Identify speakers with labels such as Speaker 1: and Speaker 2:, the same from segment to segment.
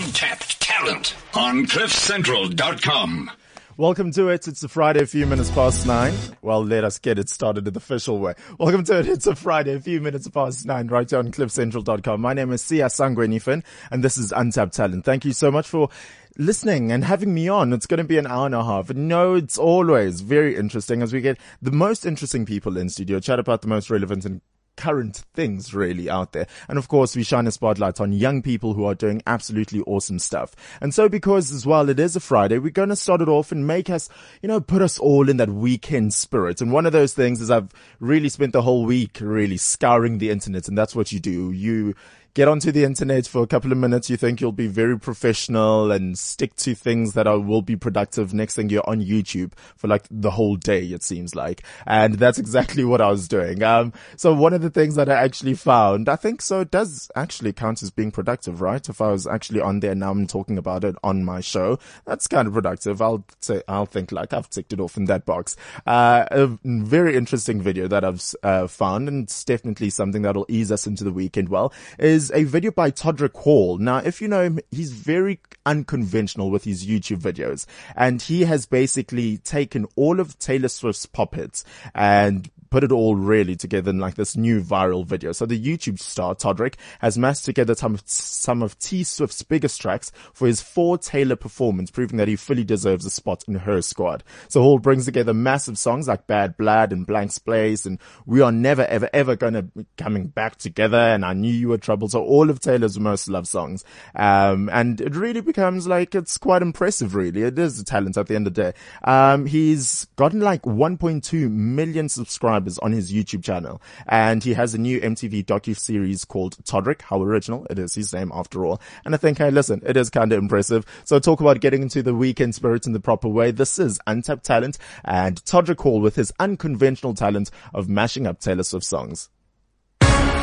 Speaker 1: Untapped talent on CliffCentral.com.
Speaker 2: Welcome to it. It's a Friday, a few minutes past nine. Well, let us get it started in the official way. Welcome to it. It's a Friday, a few minutes past nine, right here on CliffCentral.com. My name is Siya Sangwenifin, and this is Untapped Talent. Thank you so much for listening and having me on. It's going to be an hour and a half. No, it's always very interesting as we get the most interesting people in studio, chat about the most relevant and current things really out there. And of course, we shine a spotlight on young people who are doing absolutely awesome stuff. And so because as well, it is a Friday, we're going to start it off and make us, you know, put us all in that weekend spirit. And one of those things is I've really spent the whole week really scouring the internet and that's what you do. You, get onto the internet for a couple of minutes. You think you'll be very professional and stick to things that are, will be productive. Next thing you're on YouTube for like the whole day, it seems like. And that's exactly what I was doing. Um, so one of the things that I actually found, I think so it does actually count as being productive, right? If I was actually on there now I'm talking about it on my show, that's kind of productive. I'll say, I'll think like I've ticked it off in that box. Uh, a very interesting video that I've uh, found and it's definitely something that'll ease us into the weekend well is is a video by Todrick Hall. Now, if you know him, he's very unconventional with his YouTube videos and he has basically taken all of Taylor Swift's puppets and put it all really together in like this new viral video. So the YouTube star, Todrick, has mashed together some, of, some of T Swift's biggest tracks for his four Taylor performance, proving that he fully deserves a spot in her squad. So Hall brings together massive songs like Bad Blood and Blank Space and We Are Never Ever Ever Gonna Be Coming Back Together and I Knew You Were Trouble. So all of Taylor's most loved songs. Um, and it really becomes like, it's quite impressive really. It is a talent at the end of the day. Um, he's gotten like 1.2 million subscribers subscribers on his YouTube channel. And he has a new MTV docu-series called Todrick. How original. It is his name after all. And I think, hey, listen, it is kind of impressive. So talk about getting into the weekend spirit in the proper way. This is Untapped Talent and Todrick Hall with his unconventional talent of mashing up Taylor Swift songs.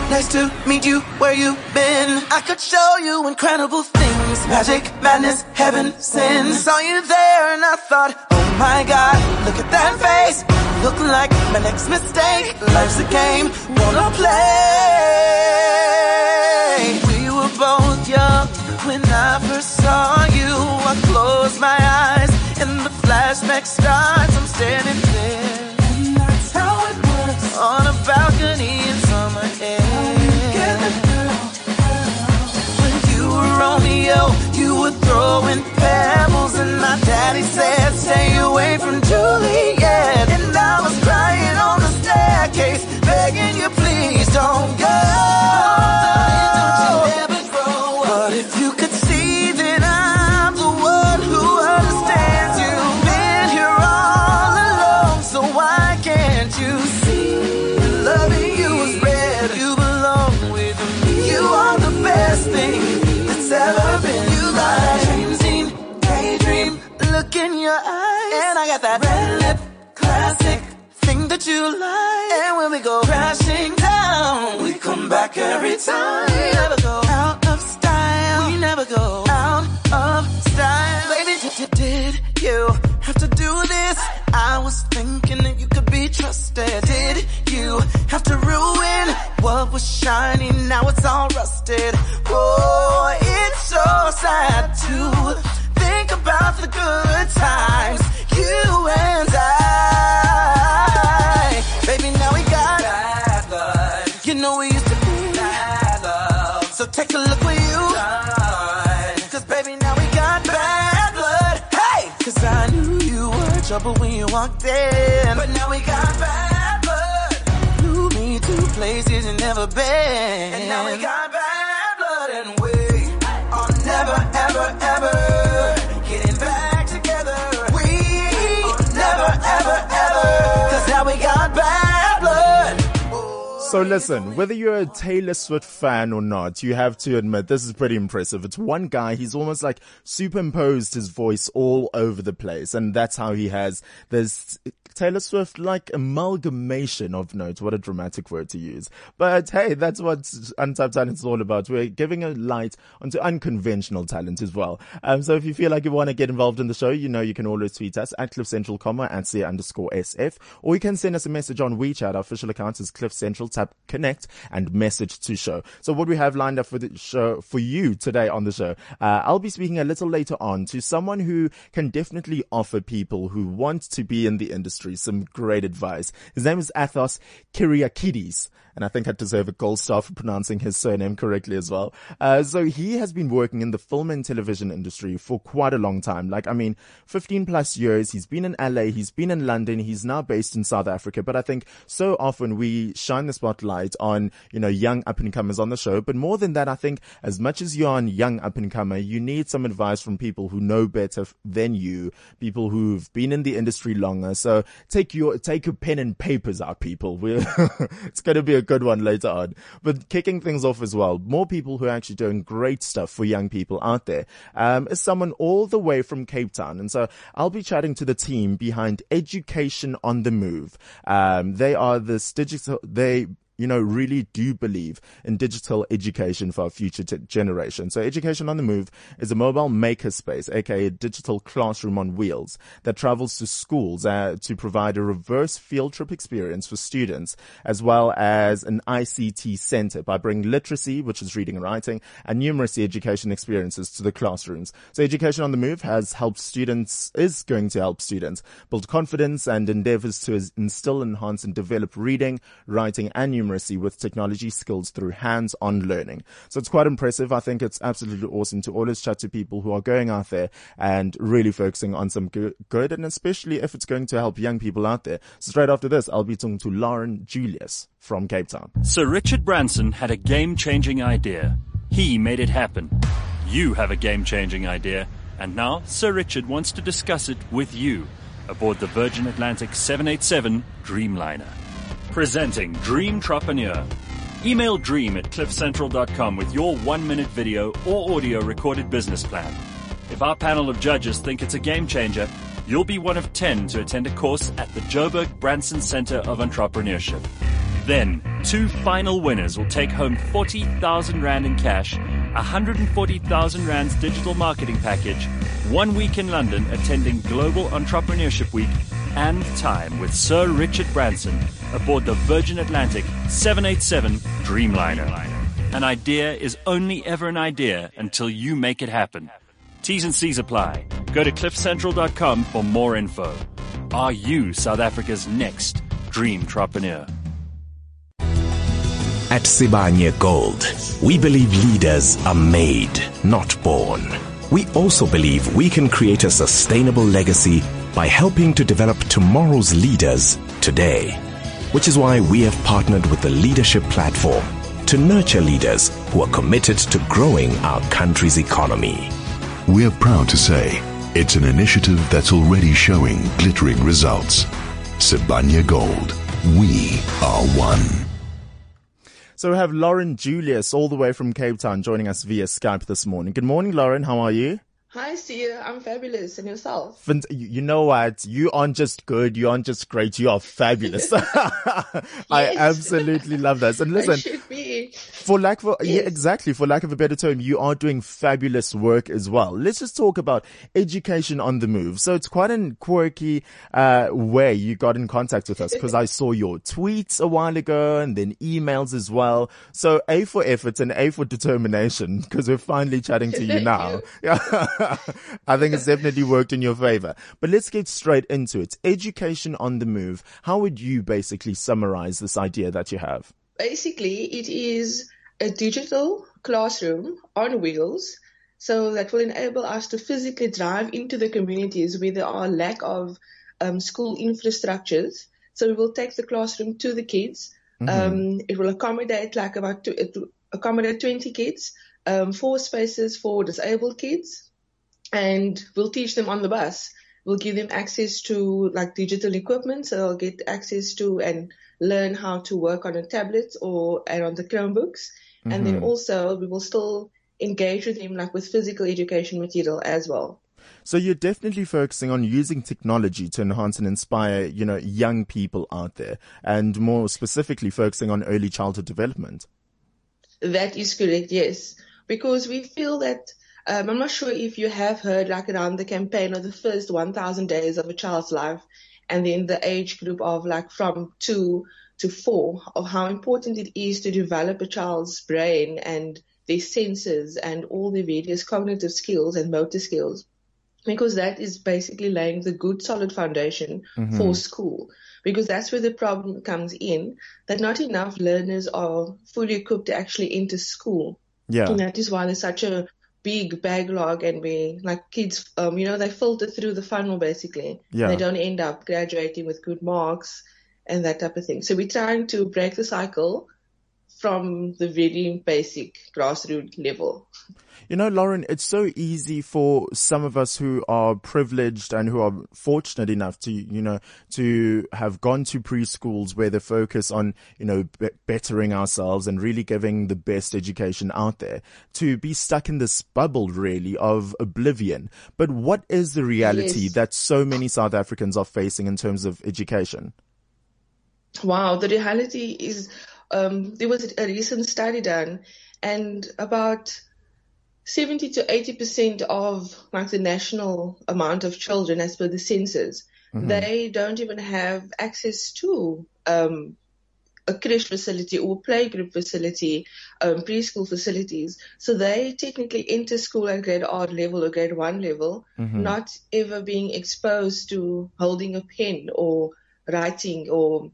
Speaker 3: Nice to meet you where you been. I could show you incredible things. Magic, madness, heaven, sin. Saw you there and I thought, oh my god, look at that face. Look like my next mistake. Life's a game, wanna play. We were both young when I first saw you. I closed my eyes and the flashback starts. I'm standing there. And that's how it works. On a throwing pebbles, and my daddy said, Stay away from Juliet. And I was crying on the staircase, begging you, please don't go. In your eyes, and I got that red lip classic thing that you like. And when we go crashing down, we come back every time. We never go out of style. We never go out of style. Baby, did, did you have to do this? I was thinking that you could be trusted. Did you have to ruin what was shiny? Now it's all rusted. Oh, trouble when you walked in. But now we got bad blood. Blew me to places you never been. And now we got bad blood and we are never, ever, ever getting back
Speaker 2: So listen, whether you're a Taylor Swift fan or not, you have to admit this is pretty impressive. It's one guy, he's almost like superimposed his voice all over the place. And that's how he has this Taylor Swift like amalgamation of notes. What a dramatic word to use. But hey, that's what Untapped Talent is all about. We're giving a light onto unconventional talent as well. Um, so if you feel like you want to get involved in the show, you know you can always tweet us at Cliff Central, comma, at C underscore SF, or you can send us a message on WeChat. Our official account is Cliff Central. WhatsApp, connect, and message to show. So what we have lined up for the show for you today on the show, uh, I'll be speaking a little later on to someone who can definitely offer people who want to be in the industry some great advice. His name is Athos Kyriakides and I think I deserve a gold star for pronouncing his surname correctly as well. Uh, so he has been working in the film and television industry for quite a long time. Like, I mean, 15 plus years. He's been in LA. He's been in London. He's now based in South Africa. But I think so often we shine the spotlight on, you know, young up and comers on the show. But more than that, I think as much as you're on young up and comer, you need some advice from people who know better than you, people who've been in the industry longer. So take your, take your pen and papers out, people. It's going to be a good one later on. But kicking things off as well, more people who are actually doing great stuff for young people out there, um, is someone all the way from Cape Town. And so I'll be chatting to the team behind Education on the Move. Um, they are this digital, they you know, really do believe in digital education for our future t- generation. So Education on the Move is a mobile makerspace, aka a digital classroom on wheels that travels to schools uh, to provide a reverse field trip experience for students, as well as an ICT center by bringing literacy, which is reading and writing, and numeracy education experiences to the classrooms. So Education on the Move has helped students, is going to help students build confidence and endeavors to instill, enhance, and develop reading, writing, and numeracy numeracy with technology skills through hands-on learning. So it's quite impressive. I think it's absolutely awesome to always chat to people who are going out there and really focusing on some good, good and especially if it's going to help young people out there. So straight after this, I'll be talking to Lauren Julius from Cape Town.
Speaker 4: Sir Richard Branson had a game-changing idea. He made it happen. You have a game-changing idea, and now Sir Richard wants to discuss it with you aboard the Virgin Atlantic 787 Dreamliner. Presenting Dream Entrepreneur. Email dream at cliffcentral.com with your one minute video or audio recorded business plan. If our panel of judges think it's a game changer, you'll be one of 10 to attend a course at the Joburg Branson Center of Entrepreneurship. Then, two final winners will take home 40,000 Rand in cash, 140,000 Rand's digital marketing package, one week in London attending Global Entrepreneurship Week, and time with Sir Richard Branson aboard the Virgin Atlantic 787 Dreamliner. An idea is only ever an idea until you make it happen. T's and C's apply. Go to cliffcentral.com for more info. Are you South Africa's next dream entrepreneur?
Speaker 5: At Sibanye Gold, we believe leaders are made, not born. We also believe we can create a sustainable legacy by helping to develop tomorrow's leaders today. Which is why we have partnered with the Leadership Platform to nurture leaders who are committed to growing our country's economy.
Speaker 6: We're proud to say it's an initiative that's already showing glittering results. Sibanye Gold. We are one.
Speaker 2: So we have Lauren Julius all the way from Cape Town joining us via Skype this morning. Good morning, Lauren. How are you?
Speaker 7: Hi, Siya. I'm fabulous. And yourself?
Speaker 2: You know what? You aren't just good. You aren't just great. You are fabulous. I absolutely love that. And
Speaker 7: I
Speaker 2: listen,
Speaker 7: should be.
Speaker 2: for lack of, yeah,
Speaker 7: Yes.
Speaker 2: exactly. For lack of a better term, you are doing fabulous work as well. Let's just talk about education on the move. So it's quite a quirky, uh, way you got in contact with us because I saw your tweets a while ago and then emails as well. So A for effort and A for determination because we're finally chatting to you now.
Speaker 7: you.
Speaker 2: Yeah. I think it's definitely worked in your favor. But let's get straight into it. Education on the move. How would you basically summarize this idea that you have?
Speaker 7: Basically, it is a digital classroom on wheels. So that will enable us to physically drive into the communities where there are lack of um, school infrastructures. So we will take the classroom to the kids. Um, it will accommodate like about two, it will accommodate 20 kids, um, four spaces for disabled kids, and we'll teach them on the bus. We'll give them access to like digital equipment, so they'll get access to and learn how to work on a tablet or and on the Chromebooks. And then mm-hmm. also we will still engage with them like with physical education material as well.
Speaker 2: So you're definitely focusing on using technology to enhance and inspire, you know, young people out there and more specifically focusing on early childhood development.
Speaker 7: That is correct, yes. Because we feel that, um, I'm not sure if you have heard like around the campaign of the first 1000 days of a child's life and then the age group of like from two to four of how important it is to develop a child's brain and their senses and all the various cognitive skills and motor skills because that is basically laying the good solid foundation for school. Because that's where the problem comes in that not enough learners are fully equipped to actually enter school.
Speaker 2: Yeah.
Speaker 7: and that is why there's such a big backlog and we like kids um you know they filter through the funnel basically
Speaker 2: Yeah.
Speaker 7: they don't end up graduating with good marks and that type of thing so we're trying to break the cycle from the very basic grassroots level
Speaker 2: You know, Lauren, it's so easy for some of us who are privileged and who are fortunate enough to, you know, to have gone to preschools where the focus on, you know, be- bettering ourselves and really giving the best education out there to be stuck in this bubble really of oblivion. But what is the reality
Speaker 7: Yes.
Speaker 2: that so many South Africans are facing in terms of education?
Speaker 7: Wow, the reality is um, there was a recent study done, and about 70 to 80 percent of like the national amount of children, as per the census, they don't even have access to um, a creche facility or playgroup facility, um, preschool facilities. So they technically enter school at grade R level or grade one level, not ever being exposed to holding a pen or writing or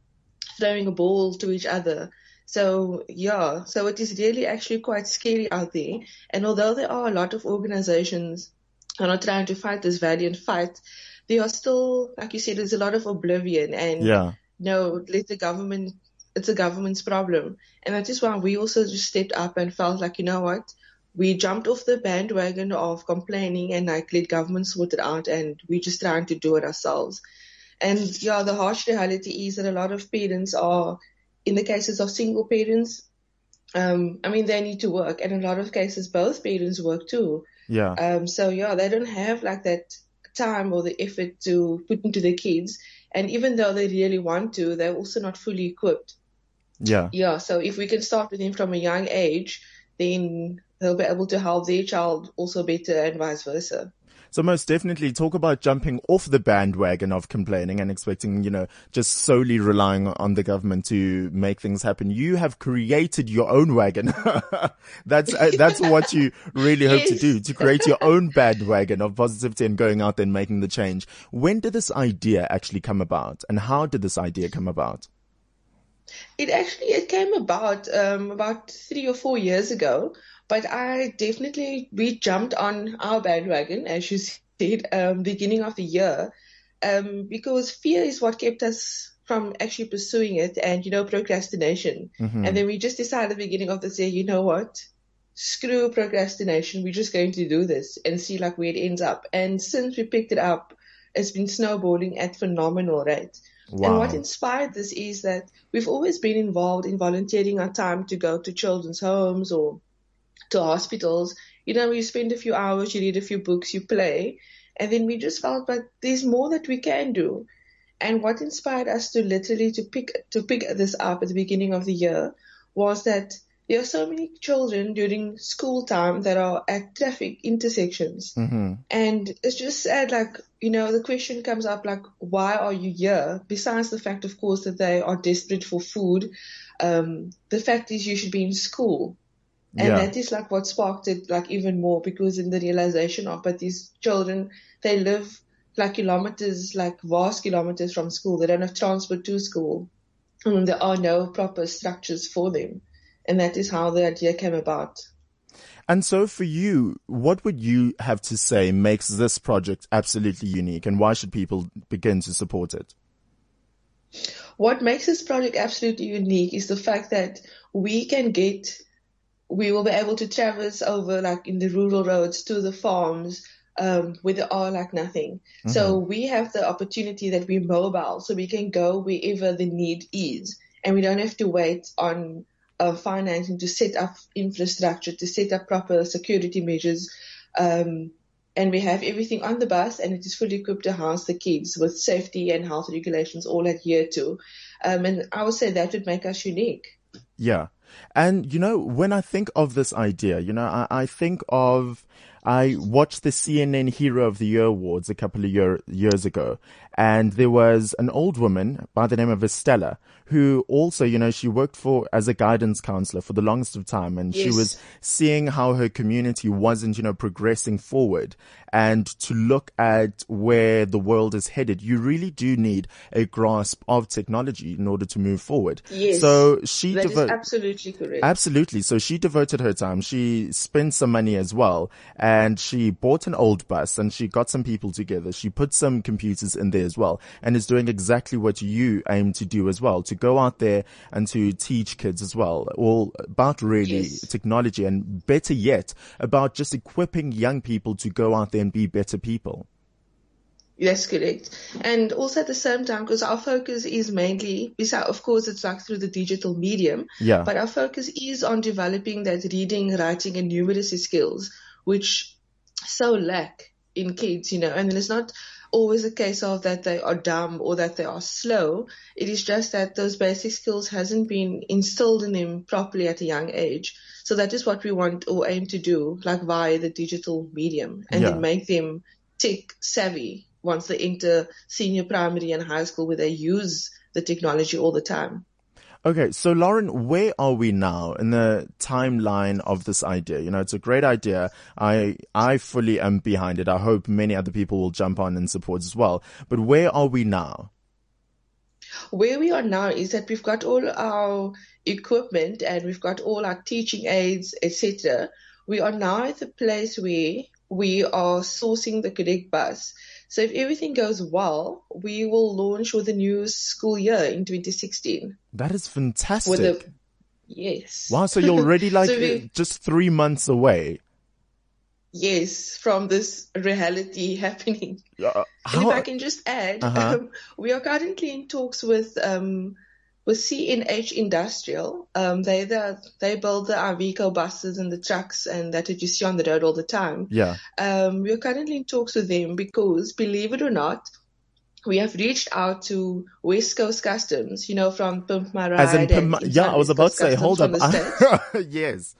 Speaker 7: throwing a ball to each other. So yeah, so it is really actually quite scary out there. And although there are a lot of organizations that are trying to fight this valiant fight, there are still, like you said, there's a lot of oblivion and
Speaker 2: Yeah.
Speaker 7: no, let the government, it's a government's problem. And that is why we also just stepped up and felt like, you know what? We jumped off the bandwagon of complaining and like let government sort it out and we're just trying to do it ourselves. And yeah, the harsh reality is that a lot of parents are, in the cases of single parents, um, I mean, they need to work. And in a lot of cases, both parents work too.
Speaker 2: Yeah.
Speaker 7: Um, so yeah, they don't have like that time or the effort to put into their kids. And even though they really want to, they're also not fully equipped.
Speaker 2: Yeah.
Speaker 7: Yeah. So if we can start with them from a young age, then they'll be able to help their child also better and vice versa.
Speaker 2: So most definitely talk about jumping off the bandwagon of complaining and expecting, you know, just solely relying on the government to make things happen. You have created your own wagon. that's, uh, that's what you really hope to do, to create your own bandwagon of positivity and going out there and making the change. When did this idea actually come about and how did this idea come about?
Speaker 7: It actually it came about um, about three or four years ago, but I definitely we jumped on our bandwagon as you said um, beginning of the year um, because fear is what kept us from actually pursuing it and you know procrastination. And then we just decided at the beginning of the year you know what? Screw procrastination. We're just going to do this and see like where it ends up. And since we picked it up it's been snowballing at phenomenal rate and what inspired this is that we've always been involved in volunteering our time to go to children's homes or to hospitals. You know, you spend a few hours, you read a few books, you play, and then we just felt like there's more that we can do. And what inspired us to literally to pick to pick this up at the beginning of the year was that there are so many children during school time that are at traffic intersections. And it's just sad, like, you know, the question comes up like, why are you here? Besides the fact, of course, that they are desperate for food, um, the fact is you should be in school. And
Speaker 2: Yeah.
Speaker 7: that is like what sparked it like even more because in the realization of, but these children, they live like kilometers, like vast kilometers from school. They don't have transport to school. And there are no proper structures for them. And that is how the idea came about.
Speaker 2: And so for you, what would you have to say makes this project absolutely unique and why should people begin to support it?
Speaker 7: What makes this project absolutely unique is the fact that we can get, we will be able to traverse over like in the rural roads to the farms, um, where there are like nothing. So we have the opportunity that we're mobile, so we can go wherever the need is, and we don't have to wait on financing to set up infrastructure, to set up proper security measures. Um, and we have everything on the bus and it is fully equipped to house the kids with safety and health regulations all adhered to. Um, and I would say that would make us unique.
Speaker 2: Yeah. And, you know, when I think of this idea, you know, I, I think of I watched the CNN Hero of the Year awards a couple of year, years ago, and there was an old woman by the name of Estella who also, you know, she worked for as a guidance counselor for the longest of time, and she was seeing how her community wasn't, you know, progressing forward and to look at where the world is headed, you really do need a grasp of technology in order to move forward.
Speaker 7: Yes.
Speaker 2: So she
Speaker 7: That is
Speaker 2: devo-
Speaker 7: absolutely correct.
Speaker 2: Absolutely. So she devoted her time. She spent some money as well and she bought an old bus and she got some people together. She put some computers in there as well and is doing exactly what you aim to do as well, to go out there and to teach kids as well, all about really
Speaker 7: Yes.
Speaker 2: technology and better yet about just equipping young people to go out there and be better people.
Speaker 7: That's correct. And also at the same time, because our focus is mainly, besides, of course, it's like through the digital medium,
Speaker 2: Yeah.
Speaker 7: but our focus is on developing that reading, writing, and numeracy skills, which so lack in kids, you know, and then it's not always a case of that they are dumb or that they are slow. It is just that those basic skills hasn't been instilled in them properly at a young age. So that is what we want or aim to do, like via the digital medium and
Speaker 2: Yeah.
Speaker 7: then make them tech savvy once they enter senior primary and high school where they use the technology all the time.
Speaker 2: Okay, so Lauren, where are we now in the timeline of this idea? You know, it's a great idea. I I fully am behind it. I hope many other people will jump on and support as well. But where are we now?
Speaker 7: Where we are now is that we've got all our equipment and we've got all our teaching aids, etc. We are now at the place where we are sourcing the correct bus. So if everything goes well, we will launch with the new school year in 2016.
Speaker 2: That is fantastic.
Speaker 7: A yes.
Speaker 2: wow, so you're already like
Speaker 7: So we-
Speaker 2: just three months away.
Speaker 7: Yes, from this reality happening.
Speaker 2: Uh,
Speaker 7: And
Speaker 2: how?
Speaker 7: if I can just add,
Speaker 2: Uh-huh.
Speaker 7: um, we are currently in talks with um, with CNH Industrial. Um, they the they build the Iveco buses and the trucks and that that you see on the road all the time.
Speaker 2: yeah.
Speaker 7: Um, we are currently in talks with them because, believe it or not, we have reached out to West Coast Customs. You know, from Pimp My.
Speaker 2: As in, Pim- yeah, I was about to say, hold up. yes.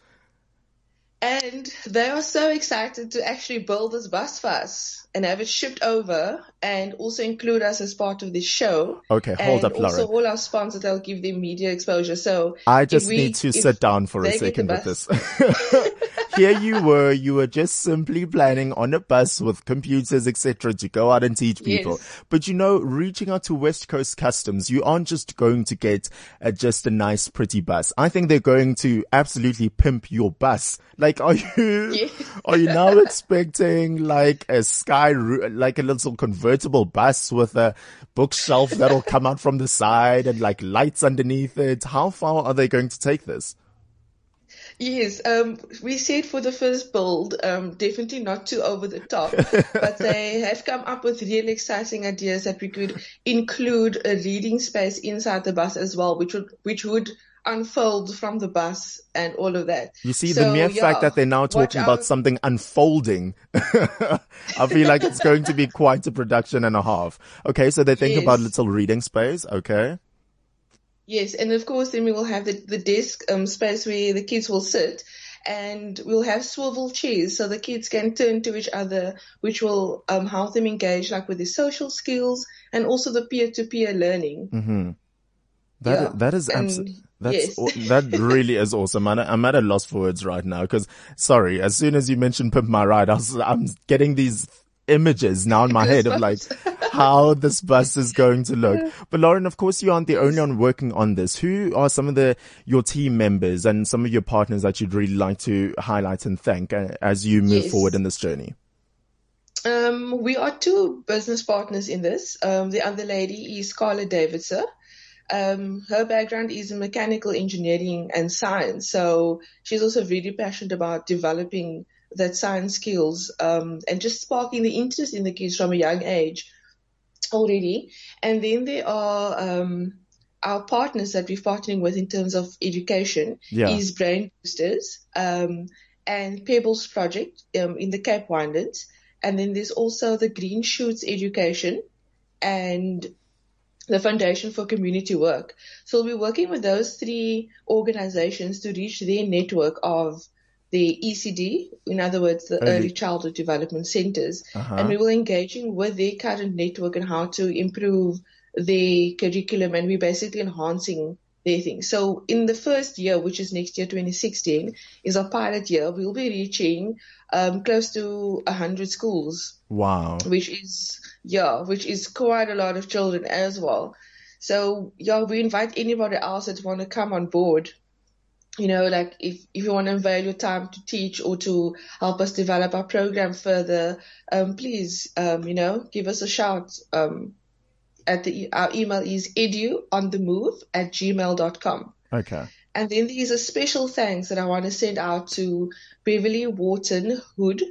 Speaker 7: And they are so excited to actually build this bus for us and have it shipped over and also include us as part of this show.
Speaker 2: Okay, hold up,
Speaker 7: also
Speaker 2: Lauren.
Speaker 7: all our sponsors, they'll give them media exposure. So
Speaker 2: I just
Speaker 7: we-
Speaker 2: need to sit down for a
Speaker 7: the
Speaker 2: second with this. Here you were, you were just simply planning on a bus with computers, etc., to go out and teach people.
Speaker 7: Yes.
Speaker 2: But you know, reaching out to West Coast Customs, you aren't just going to get uh, just a nice, pretty bus. I think they're going to absolutely pimp your bus. Like, are you,
Speaker 7: Yeah.
Speaker 2: are you now expecting like a sky, like a little convertible bus with a bookshelf that'll come out from the side and like lights underneath it? How far are they going to take this?
Speaker 7: Yes, um, we said for the first build, um, definitely not too over the top, but they have come up with really exciting ideas that we could include a reading space inside the bus as well, which would which would unfold from the bus and all of that.
Speaker 2: You see,
Speaker 7: So,
Speaker 2: the mere
Speaker 7: yeah,
Speaker 2: fact that they're now talking about
Speaker 7: out.
Speaker 2: something unfolding, I feel like it's going to be quite a production and a half. Okay, so they think about little reading space. Okay.
Speaker 7: Yes, and of course, then we will have the, the desk um, space where the kids will sit, and we'll have swivel chairs so the kids can turn to each other, which will um, help them engage like with their social skills and also the peer-to-peer learning.
Speaker 2: Mm-hmm. That
Speaker 7: Yeah,
Speaker 2: that is
Speaker 7: and
Speaker 2: abs- that's
Speaker 7: yes.
Speaker 2: that really is awesome. Man, I'm at a loss for words right now because sorry, as soon as you mentioned Pimp My Ride, I was I'm getting these images now in my head of like how this bus is going to look. But Lauren, of course, you aren't the only one working on this. Who are some of the your team members and some of your partners that you'd really like to highlight and thank uh, as you move
Speaker 7: Yes.
Speaker 2: forward in this journey?
Speaker 7: Um, we are two business partners in this. Um, the other lady is Carla Davidson. Um, her background is in mechanical engineering and science, so she's also really passionate about developing that science skills um, and just sparking the interest in the kids from a young age already. And then there are um, our partners that we're partnering with in terms of education
Speaker 2: Yeah.
Speaker 7: is Brain Boosters um, and Pebbles Project um, in the Cape Winelands. And then there's also the Green Shoots Education and the Foundation for Community Work. So we'll be working with those three organizations to reach their network of the ECD, in other words, the
Speaker 2: Early-
Speaker 7: Early Childhood Development Centers,
Speaker 2: Uh-huh.
Speaker 7: and we will engaging with their current network and how to improve their curriculum, and we're basically enhancing their thing. So in the first year, which is next year, 2016, is our pilot year. We'll be reaching um, close to 100 schools
Speaker 2: Wow.
Speaker 7: which is yeah, which is quite a lot of children as well. So yeah, we invite anybody else that want to come on board. You know, like if, if you want to avail your time to teach or to help us develop our program further, um, please, um, you know, give us a shout. Um, at the, our email is edu on the move at gmail.com.
Speaker 2: Okay.
Speaker 7: And then there's a special thanks that I want to send out to Beverly Wharton Hood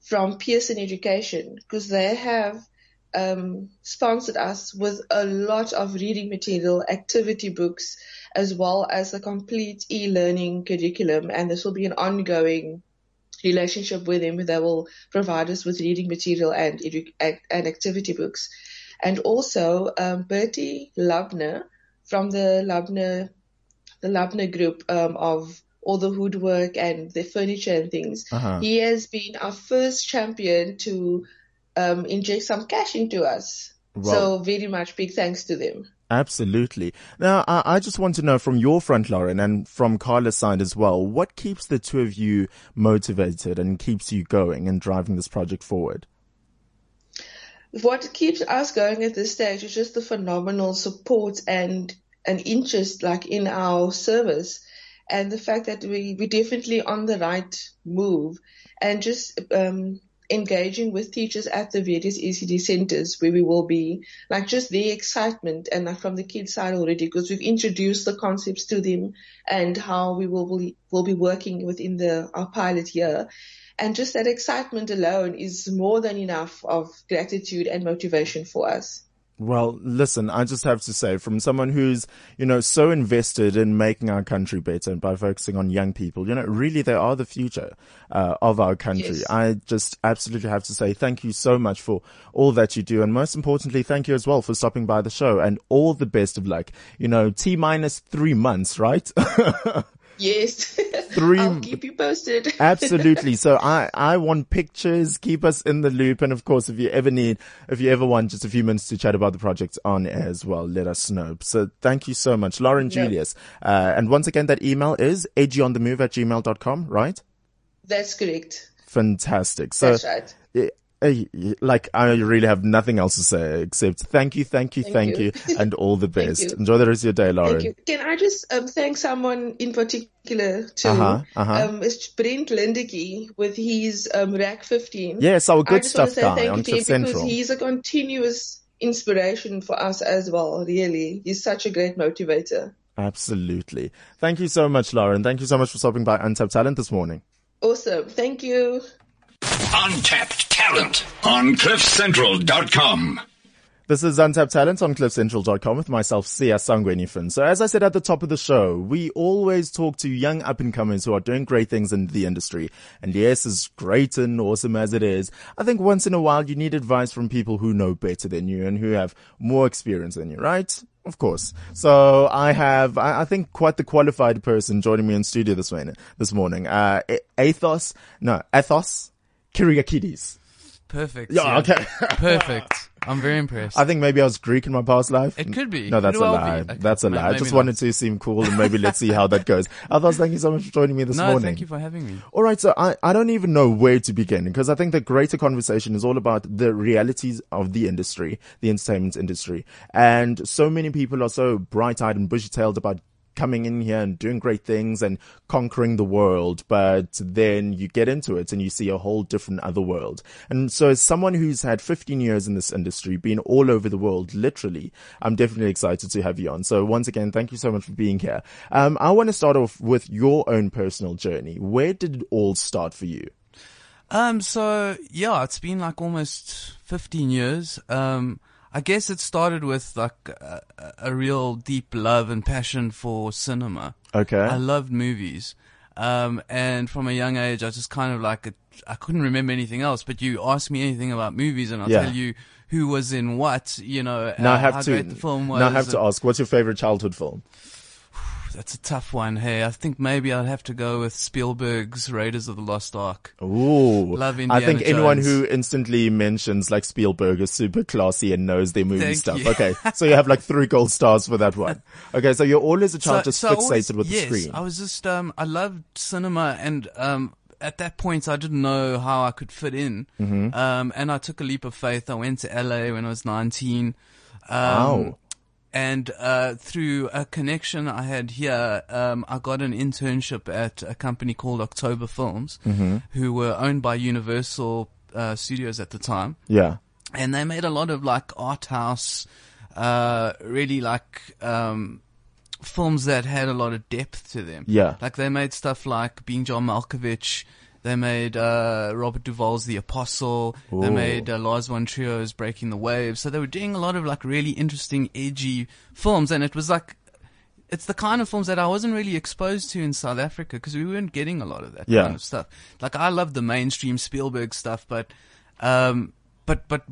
Speaker 7: from Pearson Education because they have um, sponsored us with a lot of reading material, activity books, as well as a complete e-learning curriculum. And this will be an ongoing relationship with them. They will provide us with reading material and edu- and activity books. And also, um, Bertie Lubner from the Lubner the Lubner group um, of all the woodwork and the furniture and things.
Speaker 2: Uh-huh.
Speaker 7: He has been our first champion to um, inject some cash into us. So very much big thanks to them.
Speaker 2: Absolutely. Now, I, I just want to know from your front, Lauren, and from Carla's side as well, what keeps the two of you motivated and keeps you going and driving this project forward?
Speaker 7: What keeps us going at this stage is just the phenomenal support and an interest like in our service and the fact that we, we're definitely on the right move and just um, engaging with teachers at the various ECD centers where we will be, like just the excitement and like from the kids side already because we've introduced the concepts to them and how we will be, will be working within the our pilot year. And just that excitement alone is more than enough of gratitude and motivation for us.
Speaker 2: Well, listen, I just have to say, from someone who's, you know, so invested in making our country better and by focusing on young people, you know, really they are the future uh, of our country.
Speaker 7: Yes.
Speaker 2: I just absolutely have to say thank you so much for all that you do. And most importantly, thank you as well for stopping by the show and all the best of luck. You know, T minus three months, right?
Speaker 7: Yes.
Speaker 2: Three-
Speaker 7: I'll keep you posted.
Speaker 2: Absolutely. So I, I want pictures. Keep us in the loop. And of course, if you ever need, if you ever want just a few minutes to chat about the project on air as well, let us know. So thank you so much, Lauren
Speaker 7: Yeah.
Speaker 2: Julius. Uh, and once again, that email is agionthemove at gmail.com, right?
Speaker 7: That's correct.
Speaker 2: Fantastic. So,
Speaker 7: That's right.
Speaker 2: Like, I really have nothing else to say except thank you, thank you, thank,
Speaker 7: Thank
Speaker 2: you,
Speaker 7: you.
Speaker 2: and all the best. Enjoy the rest of your day, Lauren.
Speaker 7: Can I just um, thank someone in particular too?
Speaker 2: Uh-huh, uh-huh.
Speaker 7: Um, it's Brent Lindeke with his um, Rack 15.
Speaker 2: Yes, our good stuff
Speaker 7: to say
Speaker 2: guy
Speaker 7: thank
Speaker 2: on
Speaker 7: to him because
Speaker 2: Central.
Speaker 7: he's a continuous inspiration for us as well. Really, he's such a great motivator.
Speaker 2: Absolutely. Thank you so much, Lauren. Thank you so much for stopping by Untapped Talent this morning.
Speaker 7: Awesome. Thank you.
Speaker 1: Untapped talent on CliffCentral.com.
Speaker 2: This is Untapped Talent on CliffCentral.com with myself, Siya Sangwenifin. So as I said at the top of the show, we always talk to young up and comers who are doing great things in the industry. And yes, as great and awesome as it is, I think once in a while you need advice from people who know better than you and who have more experience than you, right? Of course. So I have, I, I think, quite the qualified person joining me in studio this morning. This morning, uh, Athos, no, Athos Kyriakides.
Speaker 8: Perfect.
Speaker 2: Yeah, okay.
Speaker 8: Perfect. I'm very impressed.
Speaker 2: I think maybe I was Greek in my past life.
Speaker 8: It could be.
Speaker 2: No, that's
Speaker 8: Could
Speaker 2: a
Speaker 8: well
Speaker 2: lie.
Speaker 8: be. Okay.
Speaker 2: That's a lie. I
Speaker 8: maybe
Speaker 2: just
Speaker 8: not.
Speaker 2: wanted to seem cool and maybe let's see how that goes. Athos, thank you so much for joining me this
Speaker 8: no,
Speaker 2: morning.
Speaker 8: thank you for having me.
Speaker 2: All right, so I, I don't even know where to begin because I think the greater conversation is all about the realities of the industry, the entertainment industry. And so many people are so bright-eyed and bushy-tailed about coming in here and doing great things and conquering the world, but then you get into it and you see a whole different other world. And so as someone who's had 15 years in this industry, been all over the world, literally, I'm definitely excited to have you on. So once again, thank you so much for being here. Um, I want to start off with your own personal journey. Where did it all start for you?
Speaker 8: Um, so yeah, it's been like almost 15 years. Um, I guess it started with like a, a real deep love and passion for cinema.
Speaker 2: Okay.
Speaker 8: I loved movies. Um, and from a young age, I just kind of like, I couldn't remember anything else, but you ask me anything about movies and I'll
Speaker 2: Yeah.
Speaker 8: tell you who was in what, you know,
Speaker 2: now I have
Speaker 8: how
Speaker 2: to,
Speaker 8: great the film was.
Speaker 2: now I have to ask, what's your favorite childhood film?
Speaker 8: That's a tough one. Hey, I think maybe I'd have to go with Spielberg's Raiders of the Lost Ark.
Speaker 2: Ooh.
Speaker 8: Love Indiana I
Speaker 2: think anyone who instantly mentions like Spielberg is super classy and knows their movie
Speaker 8: Thank
Speaker 2: stuff.
Speaker 8: you.
Speaker 2: Okay. So you have like three gold stars for that one. Okay. So you're always a child just
Speaker 8: I
Speaker 2: fixated
Speaker 8: always-
Speaker 2: with
Speaker 8: yes,
Speaker 2: the screen.
Speaker 8: I was just um I loved cinema and um at that point I didn't know how I could fit in.
Speaker 2: Mm-hmm.
Speaker 8: Um and I took a leap of faith. I went to LA when I was 19. Um
Speaker 2: Wow.
Speaker 8: And uh, through a connection I had here, um, I got an internship at a company called October Films,
Speaker 2: Mm-hmm.
Speaker 8: who were owned by Universal uh, Studios at the time
Speaker 2: yeah.
Speaker 8: and they made a lot of like art house, uh, really like, um, films that had a lot of depth to them.
Speaker 2: Yeah.
Speaker 8: Like they made stuff like Being John Malkovich. They made, uh, Robert Duvall's The Apostle. They made, uh, Lars von Trier's Breaking the Waves. So they were doing a lot of like really interesting, edgy films and it was like, it's the kind of films that I wasn't really exposed to in South Africa because we weren't getting a lot of that
Speaker 2: Yeah.
Speaker 8: kind of stuff. Like I love the mainstream Spielberg stuff, but, um, but, but,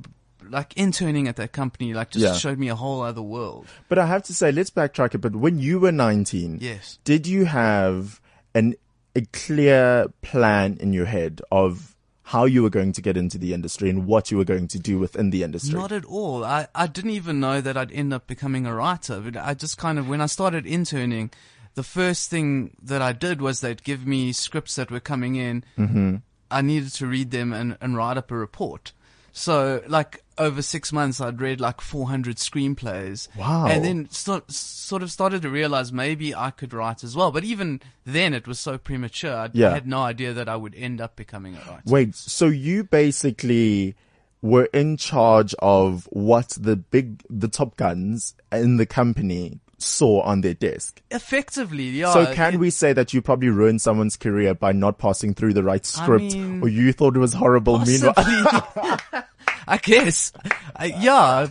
Speaker 8: like interning at that company, like just
Speaker 2: Yeah.
Speaker 8: showed me a whole other world.
Speaker 2: But I have to say, let's backtrack it. But when you were 19,
Speaker 8: Yes.
Speaker 2: did you have an a clear plan in your head of how you were going to get into the industry and what you were going to do within the industry?
Speaker 8: Not at all. I, I didn't even know that I'd end up becoming a writer, but I just kind of, when I started interning, the first thing that I did was they'd give me scripts that were coming in. Mm-hmm. I needed to read them and, and write up a report. So, like, over six months, I'd read like 400 screenplays.
Speaker 2: Wow.
Speaker 8: And then sort, sort of started to realize maybe I could write as well. But even then, it was so premature. I,
Speaker 2: Yeah.
Speaker 8: I had no idea that I would end up becoming a writer.
Speaker 2: Wait, so you basically were in charge of what the big, the top guns in the company saw on their desk.
Speaker 8: Effectively, yeah.
Speaker 2: so can
Speaker 8: it-
Speaker 2: we say that you probably ruined someone's career by not passing through the right
Speaker 8: I
Speaker 2: script
Speaker 8: mean,
Speaker 2: or you thought it was horrible? Meanwhile,
Speaker 8: I guess. I, yeah,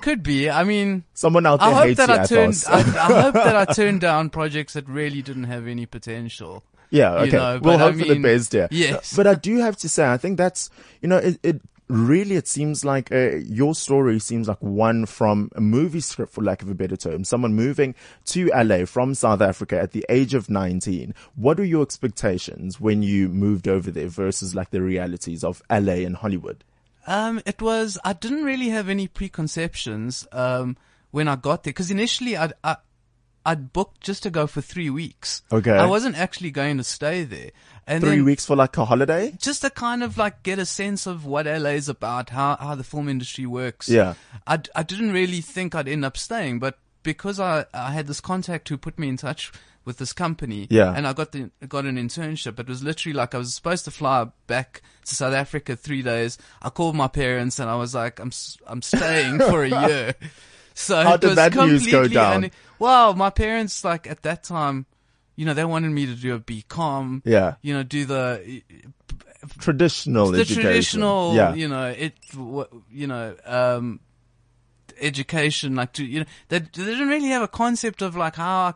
Speaker 8: could be. I mean,
Speaker 2: someone out there
Speaker 8: I hope
Speaker 2: hates
Speaker 8: that
Speaker 2: you,
Speaker 8: I turned. I, I hope that I turned down projects that really didn't have any potential.
Speaker 2: Yeah,
Speaker 8: you
Speaker 2: okay.
Speaker 8: know,
Speaker 2: we'll
Speaker 8: but I
Speaker 2: hope for the best, yeah.
Speaker 8: yes.
Speaker 2: But I do have to say, I think that's, you know, it, it really, it seems like uh, your story seems like one from a movie script, for lack of a better term. Someone moving to LA from South Africa at the age of 19. What were your expectations when you moved over there versus like the realities of LA and Hollywood?
Speaker 8: Um, it was. I didn't really have any preconceptions um, when I got there because initially I I'd booked just to go for three weeks.
Speaker 2: Okay.
Speaker 8: I wasn't actually going to stay there. And
Speaker 2: Three weeks for like a holiday?
Speaker 8: just to kind of like get a sense of what LA is about, how how the film industry works.
Speaker 2: Yeah.
Speaker 8: I, I didn't really think I'd end up staying, but because I I had this contact who put me in touch with this company,
Speaker 2: Yeah.
Speaker 8: and I got the got an internship. It was literally like I was supposed to fly back to South Africa three days. I called my parents and I was like, I'm I'm staying for a year. So
Speaker 2: How
Speaker 8: it
Speaker 2: did
Speaker 8: was
Speaker 2: that news go
Speaker 8: completely
Speaker 2: down?
Speaker 8: well, my parents like at that time. You know, they wanted me to do a BCom.
Speaker 2: Yeah.
Speaker 8: You know, do the
Speaker 2: Traditional
Speaker 8: the
Speaker 2: education.
Speaker 8: traditional,
Speaker 2: Yeah.
Speaker 8: you know, it, you know, um, education, like to, you know, they, they didn't really have a concept of like how,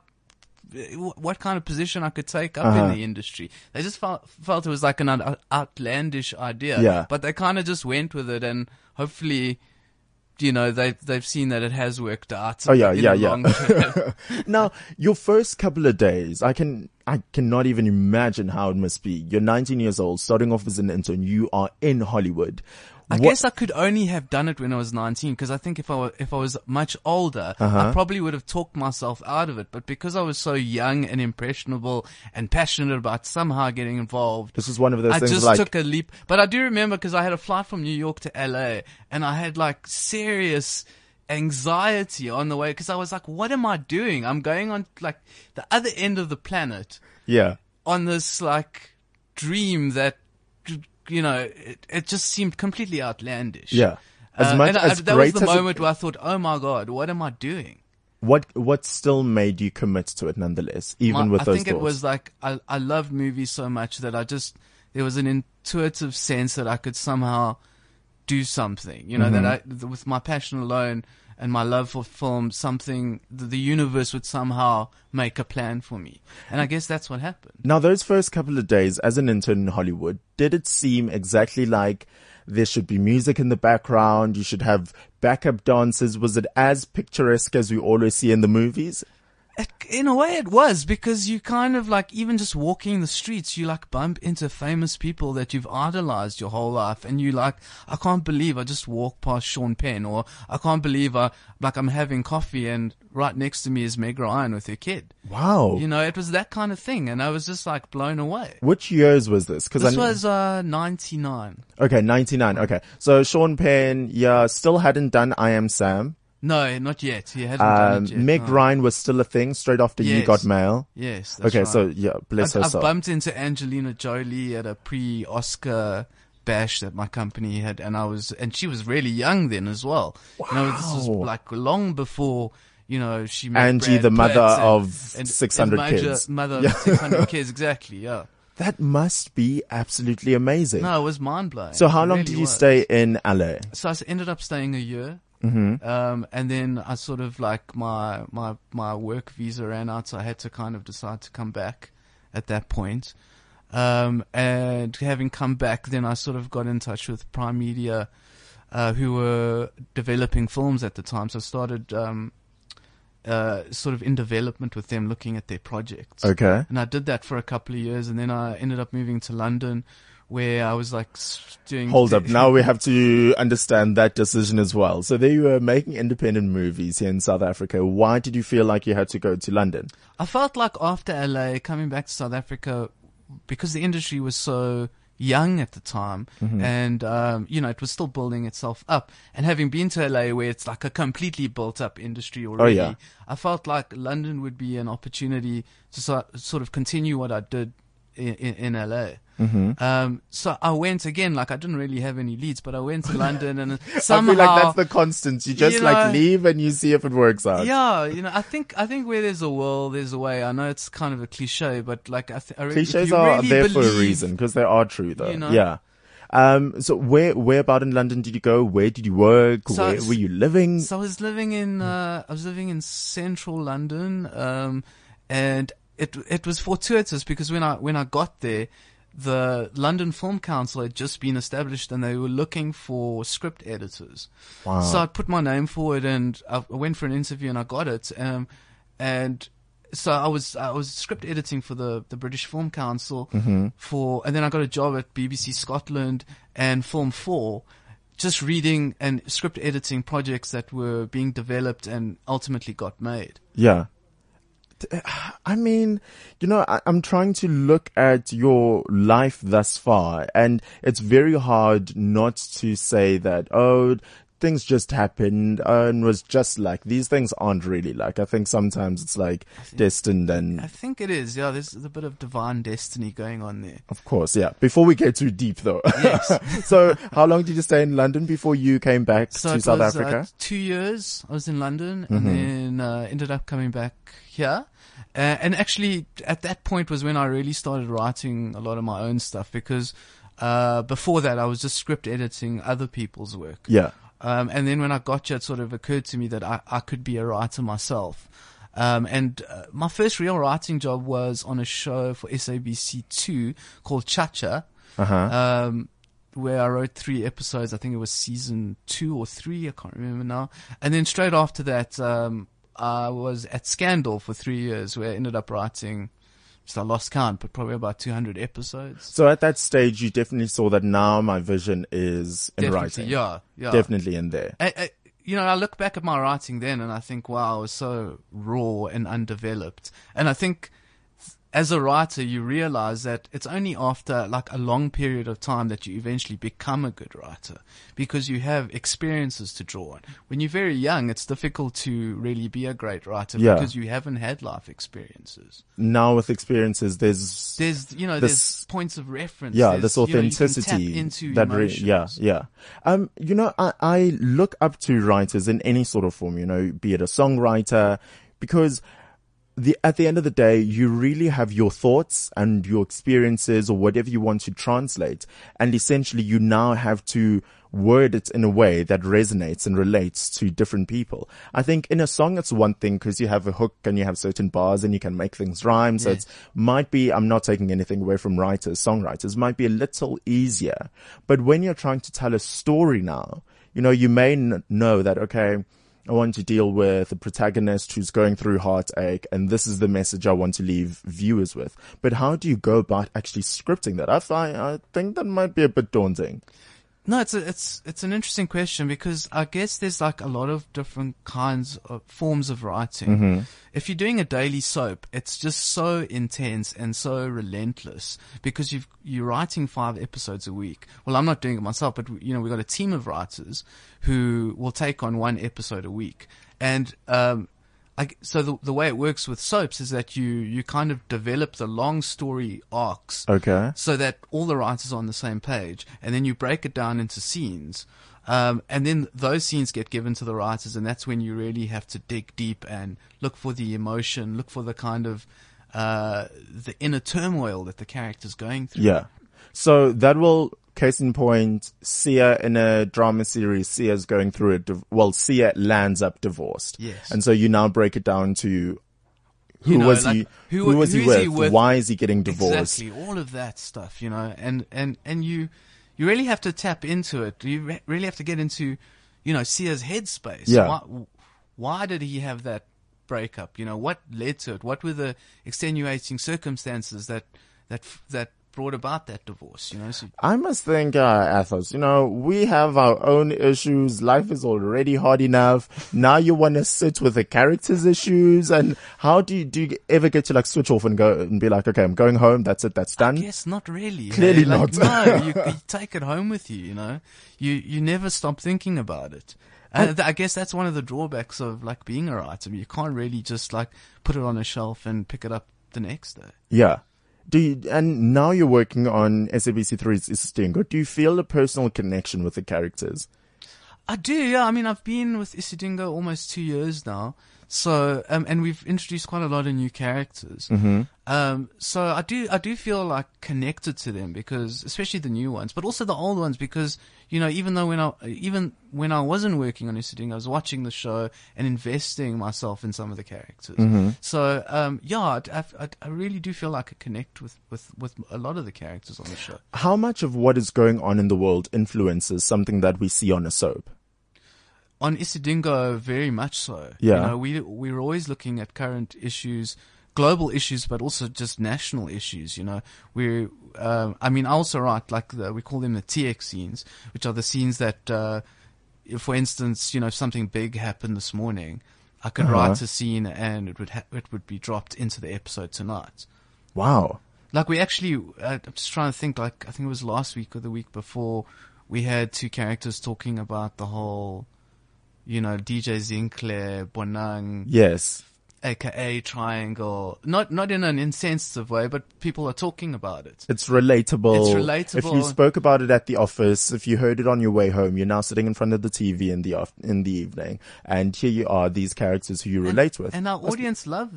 Speaker 8: what kind of position I could take up
Speaker 2: Uh-huh.
Speaker 8: in the industry. They just felt, felt it was like an outlandish idea.
Speaker 2: Yeah.
Speaker 8: But they kind of just went with it and hopefully, you know, they, they've seen that it has worked out.
Speaker 2: Oh, yeah, yeah, yeah. now, your first couple of days, I can, I cannot even imagine how it must be. You're 19 years old, starting off as an intern. You are in Hollywood.
Speaker 8: I
Speaker 2: What-
Speaker 8: guess I could only have done it when I was 19 because I think if I were, if I was much older,
Speaker 2: Uh-huh.
Speaker 8: I probably would have talked myself out of it. But because I was so young and impressionable and passionate about somehow getting involved,
Speaker 2: This is one of those
Speaker 8: I just
Speaker 2: like,
Speaker 8: took a leap. But I do remember because I had a flight from New York to LA and I had like serious anxiety on the way because I was like, what am I doing? I'm going on like the other end of the planet
Speaker 2: yeah,
Speaker 8: on this like dream that you know it, it just seemed completely outlandish.
Speaker 2: yeah. As
Speaker 8: Uh,
Speaker 2: much
Speaker 8: and I-
Speaker 2: as
Speaker 8: that was the
Speaker 2: as it-
Speaker 8: moment where I thought, "Oh my god, what am I doing?"
Speaker 2: what, what still made you commit to it nonetheless, even
Speaker 8: My-
Speaker 2: with
Speaker 8: I
Speaker 2: those
Speaker 8: think
Speaker 2: thoughts?
Speaker 8: it was like I I loved movies so much that I just there was an intuitive sense that I could somehow do something. You know
Speaker 2: Mm-hmm.
Speaker 8: that I with my passion alone and my love for film, something the, universe would somehow make a plan for me. And I guess that's what happened.
Speaker 2: Now, those first couple of days as an intern in Hollywood, did it seem exactly like there should be music in the background? You should have backup dancers. Was it as picturesque as we always see in the movies?
Speaker 8: It, in a way, it was because you kind of like even just walking the streets, you like bump into famous people that you've idolized your whole life, and you like, I can't believe I just walked past Sean Penn, or I can't believe I like I'm having coffee and right next to me is Meg Ryan with her kid.
Speaker 2: Wow.
Speaker 8: You know, it was that kind of thing, and I was just like blown away.
Speaker 2: Which years was this? Because
Speaker 8: This was uh 99.
Speaker 2: okay, ninety nine. Okay, so Sean Penn, yeah, still hadn't done I Am Sam.
Speaker 8: No, not yet. He done
Speaker 2: Um,
Speaker 8: it yet.
Speaker 2: Meg
Speaker 8: no.
Speaker 2: Ryan was still a thing straight after You Got Mail.
Speaker 8: Yes.
Speaker 2: Okay,
Speaker 8: right.
Speaker 2: so yeah, bless
Speaker 8: I've,
Speaker 2: her soul.
Speaker 8: bumped into Angelina Jolie at a pre-Oscar bash that my company had, and I was, and she was really young then as well. Wow. You know, this was like long before. You know, she met
Speaker 2: Angie,
Speaker 8: Brad
Speaker 2: the mother
Speaker 8: and-
Speaker 2: of
Speaker 8: and-
Speaker 2: 600
Speaker 8: and major
Speaker 2: kids.
Speaker 8: Mother
Speaker 2: Yeah.
Speaker 8: of 600 kids, exactly. Yeah.
Speaker 2: That must be absolutely amazing.
Speaker 8: No, it was mind blowing.
Speaker 2: so how long did you stay in LA?
Speaker 8: So I ended up staying a year.
Speaker 2: Mm-hmm.
Speaker 8: Um, and then I sort of like my, my, my work visa ran out, so I had to kind of decide to come back at that point. Um, and having come back, then I sort of got in touch with Prime Media, uh, who were developing films at the time. So I started, um, uh, sort of in development with them, looking at their projects.
Speaker 2: Okay.
Speaker 8: And I did that for a couple of years, and then I ended up moving to London, where I was like doing.
Speaker 2: Hold up. Now we have to understand that decision as well. So there you were making independent movies here in South Africa. Why did you feel like you had to go to London?
Speaker 8: I felt like after LA, coming back to South Africa, because the industry was so young at the time, and um, you know it was still building itself up. And having been to LA, where it's like a completely built-up industry already,
Speaker 2: yeah.
Speaker 8: I felt like London would be an opportunity to so, sort of continue what I did in, in, LA. Um, so I went again, like I didn't really have any leads, but I went to London and somehow
Speaker 2: I feel like that's the constant. You just
Speaker 8: You
Speaker 2: like leave and you see if it works out.
Speaker 8: yeah, you know, I think I think where there's a will, there's a way. I know it's kind of a cliche, but like I, th- I re- if
Speaker 2: Cliches are
Speaker 8: really
Speaker 2: there for a reason because they are true though.
Speaker 8: You know?
Speaker 2: Yeah. Um, so where, where about in London did you go? Where did you work?
Speaker 8: So
Speaker 2: where
Speaker 8: it's-
Speaker 2: were you living?
Speaker 8: So I was living in uh, I was living in central London, um, and it it was fortuitous because when I when I got there, the London Film Council had just been established and they were looking for script editors.
Speaker 2: Wow.
Speaker 8: So I put my name forward and I went for an interview and I got it. Um, and so I was I was script editing for the, the British Film Council for, and then I got a job at BBC Scotland and Film Four, just reading and script editing projects that were being developed and ultimately got made.
Speaker 2: Yeah. I mean, you know, I, I'm trying to look at your life thus far, and it's very hard not to say that, oh, things just happened uh, and was just like these things aren't really like. I think sometimes it's like destined and
Speaker 8: I think it is, yeah. There's a bit of divine destiny going on there.
Speaker 2: of course, yeah. Before we get too deep though.
Speaker 8: Yes.
Speaker 2: so how long did you stay in London before you came back
Speaker 8: So
Speaker 2: to South
Speaker 8: was,
Speaker 2: Africa?
Speaker 8: Uh, two years I was in London
Speaker 2: Mm-hmm.
Speaker 8: and then uh, ended up coming back here. Uh, and actually, at that point was when I really started writing a lot of my own stuff because uh, before that I was just script editing other people's work.
Speaker 2: yeah.
Speaker 8: Um, and then when I got you, it sort of occurred to me that I, I could be a writer myself. Um, and uh, my first real writing job was on a show for SABC2 called Chacha,
Speaker 2: Uh-huh.
Speaker 8: um, where I wrote three episodes. I think it was season two or three. I can't remember now. And then straight after that, um, I was at Scandal for three years, where I ended up writing. Just I lost count, but probably about 200 episodes.
Speaker 2: So at that stage, you definitely saw that now my vision is in
Speaker 8: Definitely,
Speaker 2: writing.
Speaker 8: yeah, yeah.
Speaker 2: Definitely in there.
Speaker 8: I, I, you know, I look back at my writing then and I think, wow, I was so raw and undeveloped. And I think as a writer, you realize that it's only after like a long period of time that you eventually become a good writer because you have experiences to draw on. When you're very young, it's difficult to really be a great writer
Speaker 2: Yeah.
Speaker 8: because you haven't had life experiences.
Speaker 2: Now with experiences, there's
Speaker 8: There's, you know,
Speaker 2: This-
Speaker 8: there's points of reference.
Speaker 2: yeah,
Speaker 8: There's,
Speaker 2: this
Speaker 8: you know, you
Speaker 2: authenticity
Speaker 8: tap into
Speaker 2: that re- yeah, yeah. Um, you know, I, I look up to writers in any sort of form, you know, be it a songwriter, because the, at the end of the day, you really have your thoughts and your experiences or whatever you want to translate. And essentially you now have to word it in a way that resonates and relates to different people. I think in a song, it's one thing because you have a hook and you have certain bars and you can make things rhyme. So
Speaker 8: Yeah.
Speaker 2: it's might be, I'm not taking anything away from writers, songwriters, might be a little easier. But when you're trying to tell a story now, you know, you may n- know that, okay, I want to deal with a protagonist who's going through heartache and this is the message I want to leave viewers with. But how do you go about actually scripting that? I find, I think that might be a bit daunting.
Speaker 8: No, it's a, it's it's an interesting question because I guess there's like a lot of different kinds of forms of writing. If you're doing a daily soap, it's just so intense and so relentless because you've you're writing five episodes a week. Well, I'm not doing it myself, but you know we've got a team of writers who will take on one episode a week, and um, I, so the, the way it works with soaps is that you, you kind of develop the long story arcs
Speaker 2: Okay.
Speaker 8: so that all the writers are on the same page, and then you break it down into scenes. Um, and then those scenes get given to the writers, and that's when you really have to dig deep and look for the emotion, look for the kind of uh, the inner turmoil that the character's going through.
Speaker 2: Yeah. So that will, case in point, Siya in a drama series, Siya's going through it. Well, Siya lands up divorced.
Speaker 8: Yes.
Speaker 2: And so you now break it down to who
Speaker 8: You know,
Speaker 2: was
Speaker 8: like,
Speaker 2: he,
Speaker 8: who-
Speaker 2: who, was he with?
Speaker 8: he with?
Speaker 2: Why is he getting divorced?
Speaker 8: Exactly, all of that stuff, you know, and and and you you really have to tap into it. You re- really have to get into, you know, Siya's headspace.
Speaker 2: Yeah.
Speaker 8: Why, why did he have that breakup? You know, what led to it? What were the extenuating circumstances that that that brought about that divorce? You know, so
Speaker 2: I must think, uh, Athos, you know, we have our own issues. Life is already hard enough. Now you want to sit with the characters' issues. And how do you, do you ever get to like switch off and go and be like, okay, I'm going home. That's it. That's done.
Speaker 8: Yes, not really.
Speaker 2: Clearly
Speaker 8: hey? Like,
Speaker 2: not.
Speaker 8: no, you, you take it home with you. You know, you you never stop thinking about it. And th- I guess that's one of the drawbacks of like being a writer. You can't really just like put it on a shelf and pick it up the next day.
Speaker 2: Yeah. Do you, and now you're working on SABC3's Isidingo. Do you feel a personal connection with the characters?
Speaker 8: I do, yeah. I mean, I've been with Isidingo almost two years now. So, um, and we've introduced quite a lot of new characters. Mm-hmm. Um, so I do, I do feel like connected to them because, especially the new ones, but also the old ones because, you know, even though when I, even when I wasn't working on Isidingo, I was watching the show and investing myself in some of the characters. So, um, yeah, I, I, I really do feel like I connect with, with, with a lot of the characters on the show.
Speaker 2: How much of what is going on in the world influences something that we see on a soap?
Speaker 8: On Isidingo, very much so.
Speaker 2: Yeah.
Speaker 8: You know, we we're always looking at current issues, global issues, but also just national issues. You know, we, um, I mean, I also write like the, we call them the TX scenes, which are the scenes that, uh, if, for instance, you know, if something big happened this morning, I could
Speaker 2: Uh-huh.
Speaker 8: write a scene and it would ha- it would be dropped into the episode tonight.
Speaker 2: Wow.
Speaker 8: Like we actually, uh, I'm just trying to think. Like I think it was last week or the week before, we had two characters talking about the whole, you know, DJ Zinhle Bonang,
Speaker 2: Yes.
Speaker 8: AKA Triangle. Not not in an insensitive way, but people are talking about it.
Speaker 2: It's relatable.
Speaker 8: It's relatable.
Speaker 2: If you spoke about it at the office, if you heard it on your way home, you're now sitting in front of the TV in the off- in the evening, and here you are, these characters who you relate with.
Speaker 8: And our
Speaker 2: Must-
Speaker 8: audience love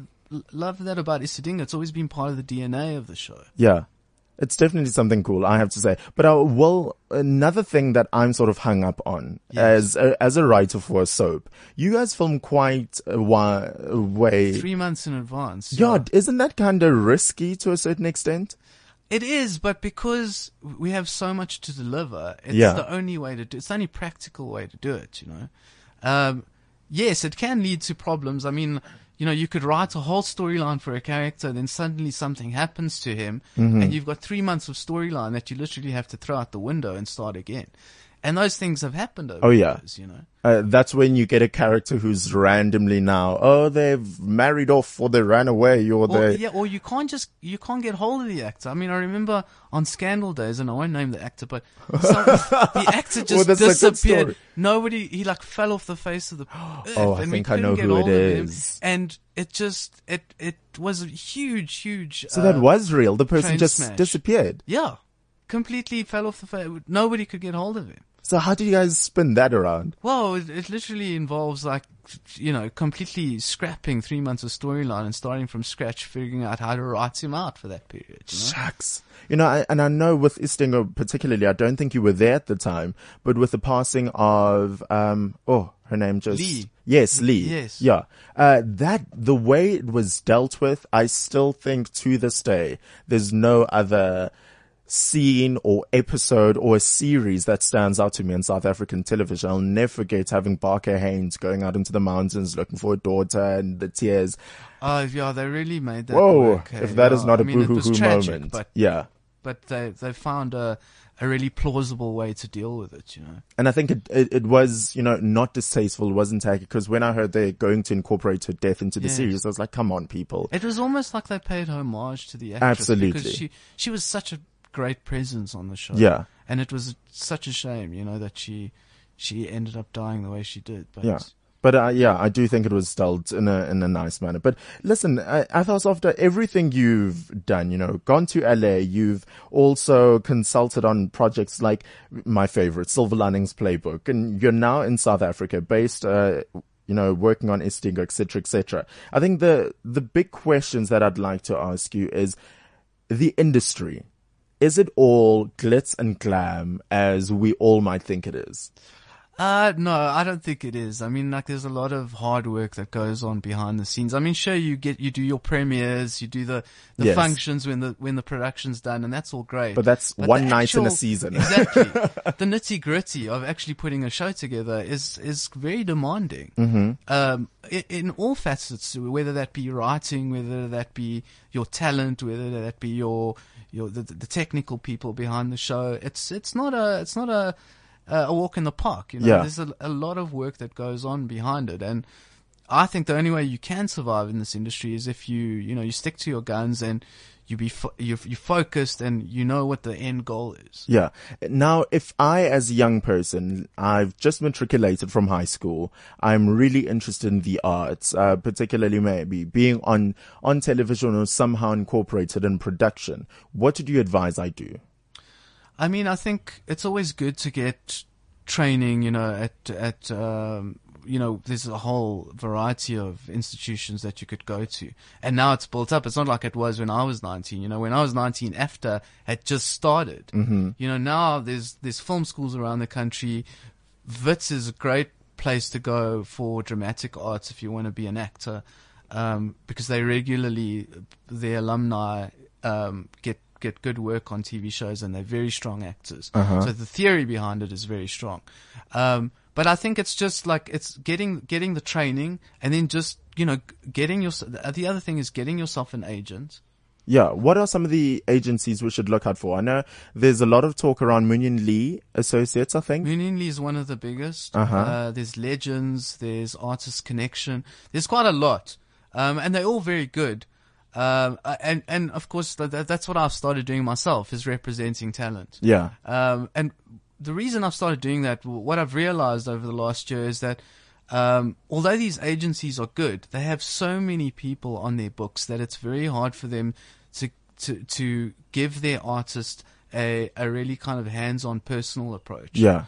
Speaker 8: love that about Isidingo. It's always been part of the DNA of the show.
Speaker 2: Yeah. It's definitely something cool, I have to say. But uh, well, another thing that I'm sort of hung up on as a, as a writer for a soap, you guys film quite a wa- way.
Speaker 8: Three months in advance.
Speaker 2: yeah, isn't that kind of risky to a certain extent?
Speaker 8: It is, but because we have so much to deliver, it's
Speaker 2: Yeah.
Speaker 8: the only way to do. It's the only practical way to do it. You know, um, yes, it can lead to problems. I mean, you know, you could write a whole storyline for a character, and then suddenly something happens to him,
Speaker 2: Mm-hmm.
Speaker 8: and you've got three months of storyline that you literally have to throw out the window and start again. And those things have happened over
Speaker 2: Oh, yeah.
Speaker 8: years, you know.
Speaker 2: Uh, that's when you get a character who's randomly now, oh, they've married off or they ran away or
Speaker 8: Or,
Speaker 2: they.
Speaker 8: yeah, or you can't just you can't get hold of the actor. I mean, I remember on Scandal days, and I won't name the actor, but some, the actor just
Speaker 2: good
Speaker 8: disappeared. Nobody, he like fell off the face of the earth,
Speaker 2: Oh, I
Speaker 8: and we
Speaker 2: think I know who it
Speaker 8: him. And it just it it was a huge, huge.
Speaker 2: So that
Speaker 8: uh,
Speaker 2: was real. The person just
Speaker 8: smash.
Speaker 2: disappeared.
Speaker 8: yeah, completely fell off the face. Nobody could get hold of him.
Speaker 2: So how did you guys spin that around?
Speaker 8: Well, it, it literally involves like, you know, completely scrapping three months of storyline and starting from scratch, figuring out how to write him out for that period. You know?
Speaker 2: Shucks. You know, I, and I know with Isidingo particularly, I don't think you were there at the time, but with the passing of, um, oh, her name just.
Speaker 8: Lee.
Speaker 2: Yes, Lee.
Speaker 8: Yes.
Speaker 2: Yeah. Uh, that, the way it was dealt with, I still think to this day, there's no other scene or episode or a series that stands out to me in South African television. I'll never forget having Barker Haines going out into the mountains looking for a daughter and the tears.
Speaker 8: Oh yeah, they really made that.
Speaker 2: Whoa!
Speaker 8: work,
Speaker 2: if eh? that is
Speaker 8: yeah.
Speaker 2: not a
Speaker 8: mean,
Speaker 2: boo-hoo-hoo
Speaker 8: tragic,
Speaker 2: moment.
Speaker 8: but
Speaker 2: yeah.
Speaker 8: but they they found a a really plausible way to deal with it. You know.
Speaker 2: And I think it, it, it was, you know, not distasteful, it wasn't tacky, because when I heard they're going to incorporate her death into the
Speaker 8: Yes.
Speaker 2: series, I was like, come on, people.
Speaker 8: It was almost like they paid homage to the actress
Speaker 2: Absolutely.
Speaker 8: because she she was such a great presence on the show.
Speaker 2: Yeah.
Speaker 8: and it was such a shame, you know, that she she ended up dying the way she did. But
Speaker 2: Yeah. But uh, yeah, I do think it was dealt in a in a nice manner. But listen, I, I thought after everything you've done, you know, gone to LA, you've also consulted on projects like my favorite, Silver Linings Playbook, and you're now in South Africa, based, uh, you know, working on Isidingo, et cetera, et cetera. I think the the big questions that I'd like to ask you is the industry. Is it all glitz and glam as we all might think it is?
Speaker 8: Uh, no, I don't think it is. I mean, like, there's a lot of hard work that goes on behind the scenes. I mean, sure, you get, you do your premieres, you do the, the
Speaker 2: Yes.
Speaker 8: functions when the, when the production's done, and that's all great.
Speaker 2: But that's
Speaker 8: the
Speaker 2: one night in a season.
Speaker 8: Exactly. the nitty gritty of actually putting a show together is, is very demanding. Mm-hmm. Um, in, in all facets, whether that be writing, whether that be your talent, whether that be your, your, the, the technical people behind the show, it's, it's not a, it's not a, a walk in the park. You know,
Speaker 2: Yeah.
Speaker 8: there's a, a lot of work that goes on behind it, and I think the only way you can survive in this industry is if you, you know, you stick to your guns and you be fo- you you focused and you know what the end goal is.
Speaker 2: Yeah. Now, if I, as a young person, I've just matriculated from high school, I'm really interested in the arts, uh, particularly maybe being on, on television or somehow incorporated in production. What did you advise I do?
Speaker 8: I mean, I think it's always good to get training. You know, at at um, you know, there's a whole variety of institutions that you could go to, and now it's built up. It's not like it was when I was 19. You know, when I was 19, AFDA had just started. Mm-hmm. You know, now there's there's film schools around the country. Wits is a great place to go for dramatic arts if you want to be an actor, um, because they regularly their alumni um, get get good work on TV shows and they're very strong actors. So the theory behind it is very strong. Um, but I think it's just like it's getting getting the training and then just you know getting your the other thing is getting yourself an agent.
Speaker 2: Yeah. What are some of the agencies we should look out for? I know there's a lot of talk around Moonyeenn Lee Associates, I think.
Speaker 8: Moonyeenn Lee is one of the biggest.
Speaker 2: Uh-huh.
Speaker 8: Uh, there's Legends, there's Artist Connection. There's quite a lot, um, and they're all very good. Um, and and of course th- th- that's what I've started doing myself is representing talent.
Speaker 2: Yeah.
Speaker 8: Um, and the reason I've started doing that, what I've realized over the last year is that um, although these agencies are good, they have so many people on their books that it's very hard for them to to to give their artist a a really kind of hands-on personal approach.
Speaker 2: Yeah.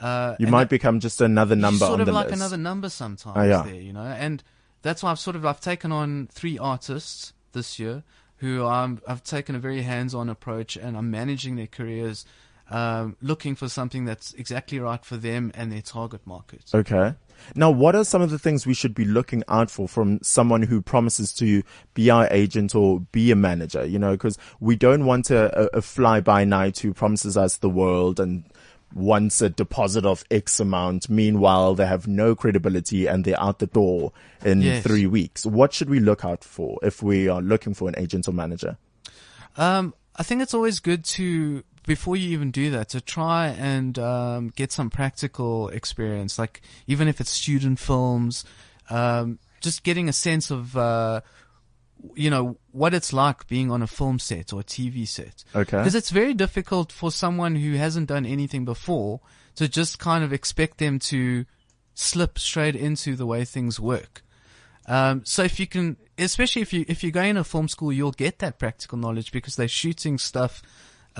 Speaker 8: Uh,
Speaker 2: You might
Speaker 8: that-
Speaker 2: become just another number
Speaker 8: sort
Speaker 2: on
Speaker 8: of like
Speaker 2: list.
Speaker 8: another number sometimes
Speaker 2: Oh, yeah.
Speaker 8: there, you know. And that's why I've sort of I've taken on three artists this year who I'm, I've taken a very hands-on approach and I'm managing their careers, um, looking for something that's exactly right for them and their target market.
Speaker 2: Okay. Now, what are some of the things we should be looking out for from someone who promises to be our agent or be a manager? You know, because we don't want a, a, a fly-by-night who promises us the world and wants a deposit of X amount. Meanwhile, they have no credibility and they're out the door in
Speaker 8: Yes.
Speaker 2: three weeks. What should we look out for if we are looking for an agent or manager?
Speaker 8: Um, I think it's always good to, before you even do that, to try and um, get some practical experience. Like even if it's student films, um, just getting a sense of, uh, you know, what it's like being on a film set or a TV set.
Speaker 2: Okay.
Speaker 8: Because it's very difficult for someone who hasn't done anything before to just kind of expect them to slip straight into the way things work. Um, so if you can, especially if you if you go in a film school, you'll get that practical knowledge because they're shooting stuff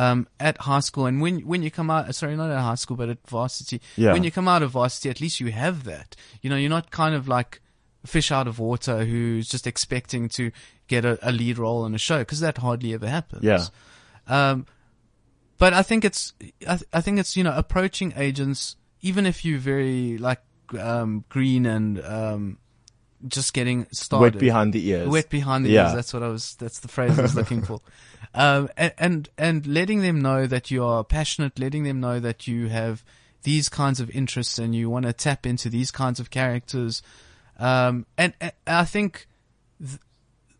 Speaker 8: um, at high school. And when when you come out, sorry, not at high school, but at varsity.
Speaker 2: Yeah.
Speaker 8: When you come out of varsity, at least you have that. You know, you're not kind of like fish out of water who's just expecting to get a, a lead role in a show because that hardly ever happens.
Speaker 2: Yeah.
Speaker 8: Um, but I think it's, I, th- I think it's, you know, approaching agents, even if you're very like, um, green and, um, just getting started.
Speaker 2: Wet behind the ears.
Speaker 8: Wet behind the
Speaker 2: Yeah.
Speaker 8: ears. That's what I was. That's the phrase I was looking for. Um, and, and and letting them know that you are passionate, letting them know that you have these kinds of interests and you want to tap into these kinds of characters. Um, and, and I think th-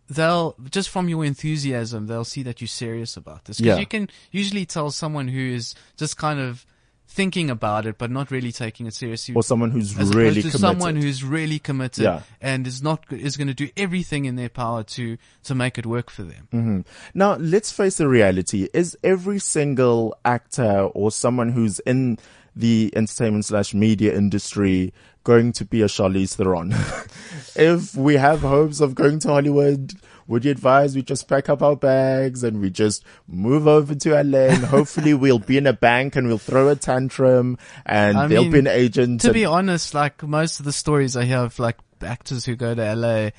Speaker 8: they'll just from your enthusiasm, they'll see that you're serious about this. Because
Speaker 2: Yeah.
Speaker 8: you can usually tell someone who is just kind of thinking about it but not really taking it seriously
Speaker 2: Or someone who's
Speaker 8: as
Speaker 2: really
Speaker 8: opposed to
Speaker 2: committed.
Speaker 8: someone who's really committed
Speaker 2: Yeah.
Speaker 8: and is not is going to do everything in their power to to make it work for them.
Speaker 2: Mm. Now, let's face the reality. Is every single actor or someone who's in the entertainment slash media industry going to be a Charlize Theron? if we have hopes of going to Hollywood, would you advise we just pack up our bags and we just move over to LA and hopefully we'll be in a bank and we'll throw a tantrum and
Speaker 8: I
Speaker 2: there'll
Speaker 8: mean,
Speaker 2: be an agent.
Speaker 8: To
Speaker 2: and-
Speaker 8: be honest, like most of the stories I hear of like actors who go to LA,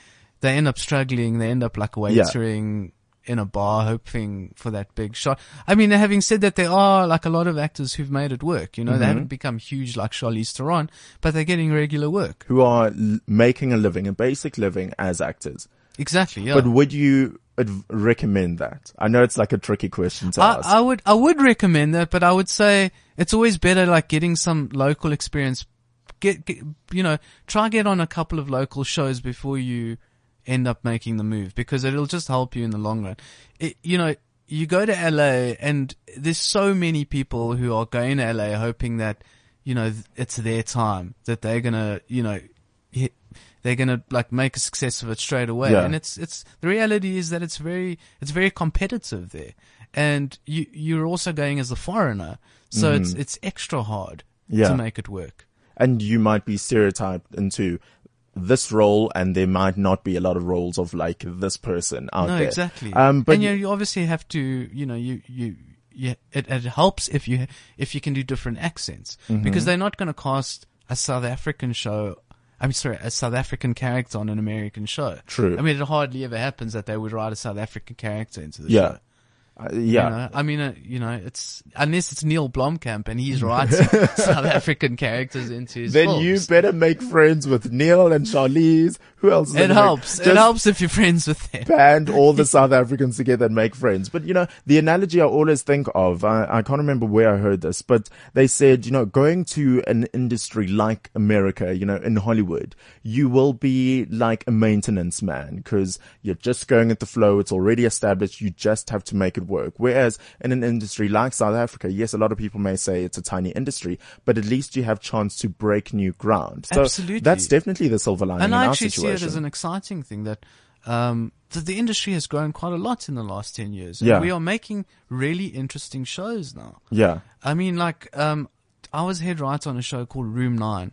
Speaker 8: they end up struggling. They end up like waitering in a bar, hoping for that big shot. I mean, having said that, there are like a lot of actors who've made it work. You know,
Speaker 2: Mm-hmm.
Speaker 8: they haven't become huge like Charlize Theron, but they're getting regular work.
Speaker 2: who are l- making a living, a basic living as actors.
Speaker 8: Exactly. Yeah.
Speaker 2: But would you recommend that? I know it's like a tricky question to
Speaker 8: I,
Speaker 2: ask.
Speaker 8: I would I would recommend that, but I would say it's always better like getting some local experience. Get, get you know try get on a couple of local shows before you end up making the move because it'll just help you in the long run. It, you know you go to LA and there's so many people who are going to LA hoping that you know it's their time that they're gonna you know they're gonna like make a success of it straight away
Speaker 2: Yeah.
Speaker 8: and it's it's the reality is that it's very it's very competitive there and you you're also going as a foreigner so it's it's extra hard
Speaker 2: Mm-hmm. Yeah.
Speaker 8: to make it work
Speaker 2: and you might be stereotyped into this role and there might not be a lot of roles of like this person out
Speaker 8: no
Speaker 2: there.
Speaker 8: exactly
Speaker 2: Um, but
Speaker 8: and you, you obviously have to you know you you yeah, it, it helps if you if you can do different accents
Speaker 2: Mm-hmm.
Speaker 8: because they're not going to cast a South African show. I'm sorry, a South African character on an American show.
Speaker 2: True.
Speaker 8: I mean, it hardly ever happens that they would write a South African character into the
Speaker 2: yeah.
Speaker 8: show.
Speaker 2: Uh,
Speaker 8: You
Speaker 2: yeah.
Speaker 8: know? I mean, uh, you know, it's unless it's Neil Blomkamp and he's writing South African characters into his
Speaker 2: Then
Speaker 8: films.
Speaker 2: you better make friends with Neil and Charlize. Who else?
Speaker 8: It helps. It helps if you're friends with them.
Speaker 2: band all the South Africans together and make friends. But you know, the analogy I always think of, I, I can't remember where I heard this, but they said, you know, going to an industry like America, you know, in Hollywood, you will be like a maintenance man because you're just going at the flow. It's already established. You just have to make it work. Whereas in an industry like South Africa, yes, a lot of people may say it's a tiny industry, but at least you have chance to break new ground. So
Speaker 8: Absolutely.
Speaker 2: that's definitely the silver lining
Speaker 8: and
Speaker 2: in
Speaker 8: I
Speaker 2: our
Speaker 8: actually
Speaker 2: situation.
Speaker 8: see it as an exciting thing that um, that the industry has grown quite a lot in the last ten years. And
Speaker 2: Yeah.
Speaker 8: we are making really interesting shows now.
Speaker 2: yeah.
Speaker 8: I mean, like um, I was head writer on a show called Room Nine,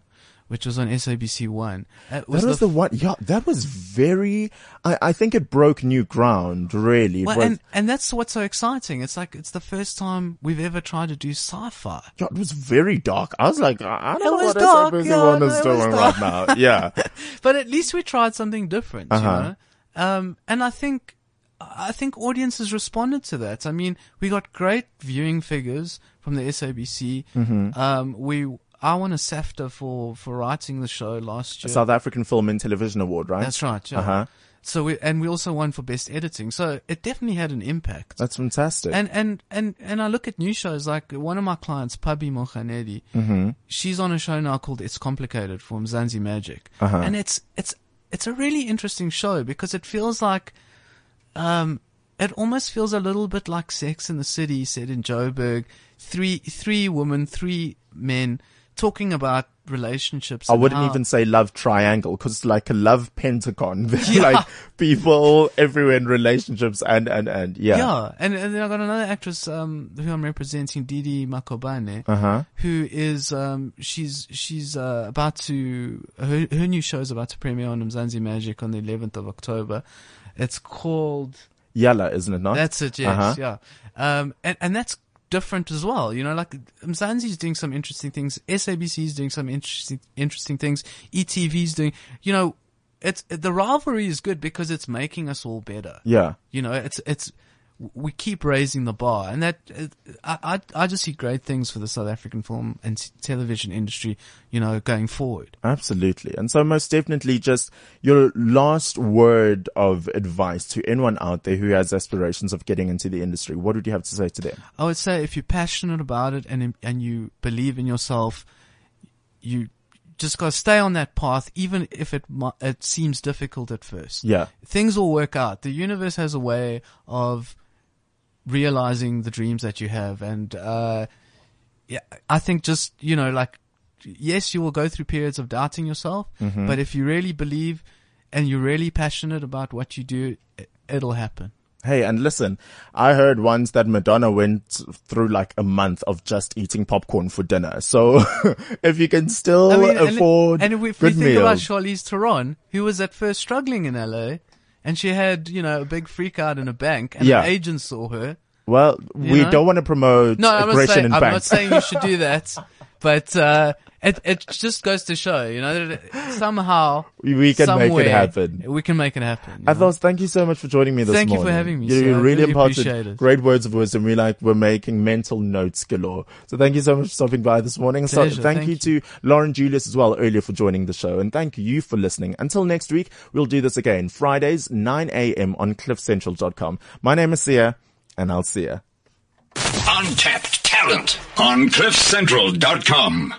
Speaker 8: which was on SABC One. It
Speaker 2: That was the, one. Yeah, that was very. I, I think it broke new ground. Really,
Speaker 8: well,
Speaker 2: was-
Speaker 8: and and that's what's so exciting. It's like it's the first time we've ever tried to do sci-fi.
Speaker 2: yeah, it was very dark. I was like, I don't know
Speaker 8: was
Speaker 2: what
Speaker 8: dark,
Speaker 2: SABC
Speaker 8: yeah,
Speaker 2: One is doing
Speaker 8: dark.
Speaker 2: right now. Yeah,
Speaker 8: but at least we tried something different,
Speaker 2: Uh-huh.
Speaker 8: you know. Um, and I think, I think audiences responded to that. I mean, we got great viewing figures from the SABC.
Speaker 2: Mm-hmm.
Speaker 8: Um, we, I won a SAFTA for for writing the show last year.
Speaker 2: A South African Film and Television Award, right?
Speaker 8: That's right. Yeah.
Speaker 2: Uh-huh.
Speaker 8: So we and we also won for best editing. So it definitely had an impact.
Speaker 2: That's fantastic.
Speaker 8: And and and and I look at new shows like one of my clients, Pabi Mohanedi.
Speaker 2: Mm-hmm.
Speaker 8: She's on a show now called It's Complicated from Mzansi Magic,
Speaker 2: Uh-huh.
Speaker 8: and it's it's it's a really interesting show because it feels like, um, it almost feels a little bit like Sex in the City set in Joburg. Three three women, three men talking about relationships.
Speaker 2: I wouldn't
Speaker 8: how-
Speaker 2: even say love triangle because it's like a love pentagon.
Speaker 8: Yeah.
Speaker 2: like people everywhere in relationships and and and yeah.
Speaker 8: Yeah, and, and then I got another actress um, who I'm representing, Didi Makobane,
Speaker 2: Uh-huh.
Speaker 8: who is um, she's she's uh, about to her her new show is about to premiere on Mzansi Magic on the 11th of October. It's called
Speaker 2: Yalla, isn't it not?
Speaker 8: that's it, yes,
Speaker 2: Uh-huh.
Speaker 8: yeah, um, and and that's different as well. You know, like Mzansi's doing some interesting things, SABC is doing some interesting interesting things, ETV is doing. You know, it's the rivalry is good because it's making us all better.
Speaker 2: Yeah.
Speaker 8: You know, it's it's we keep raising the bar, and that uh, I I, I just see great things for the South African film and t- television industry, you know, going forward.
Speaker 2: Absolutely. And so most definitely just your last word of advice to anyone out there who has aspirations of getting into the industry. What would you have to say to them?
Speaker 8: I would say if you're passionate about it and and you believe in yourself, you just got to stay on that path, even if it it seems difficult at first.
Speaker 2: Yeah.
Speaker 8: things will work out. The universe has a way of realizing the dreams that you have, and uh, yeah, I think just you know, like, yes, you will go through periods of doubting yourself, but if you really believe and you're really passionate about what you do, it, it'll happen.
Speaker 2: Hey, and listen, I heard once that Madonna went through like a month of just eating popcorn for dinner. So if you can still
Speaker 8: and-
Speaker 2: afford
Speaker 8: and, if we
Speaker 2: good
Speaker 8: think about
Speaker 2: meals,
Speaker 8: Charlize Theron, who was at first struggling in LA, and she had, you know, a big freak out in a bank, and
Speaker 2: Yeah.
Speaker 8: an agent saw her.
Speaker 2: well, we
Speaker 8: know?
Speaker 2: don't want to promote
Speaker 8: No, I'm not
Speaker 2: aggression
Speaker 8: saying,
Speaker 2: in
Speaker 8: I'm not saying you should do that, but, uh, it, it just goes to show, you know, that somehow,
Speaker 2: We- we can make it happen.
Speaker 8: We can make it happen.
Speaker 2: Athos, thank you so much for joining me this
Speaker 8: Thank you for having me,
Speaker 2: You,
Speaker 8: sir.
Speaker 2: you really
Speaker 8: really
Speaker 2: imparted great words of wisdom. We like we're making mental notes galore. So thank you so much for stopping by this morning. So
Speaker 8: Pleasure.
Speaker 2: thank,
Speaker 8: Thank
Speaker 2: you, to Lauren Julius as well earlier for joining the show, and thank you for listening. Until next week, we'll do this again Fridays 9 a.m. on CliffCentral.com. My name is Siya, and I'll see ya.
Speaker 1: Untapped talent on CliffCentral.com.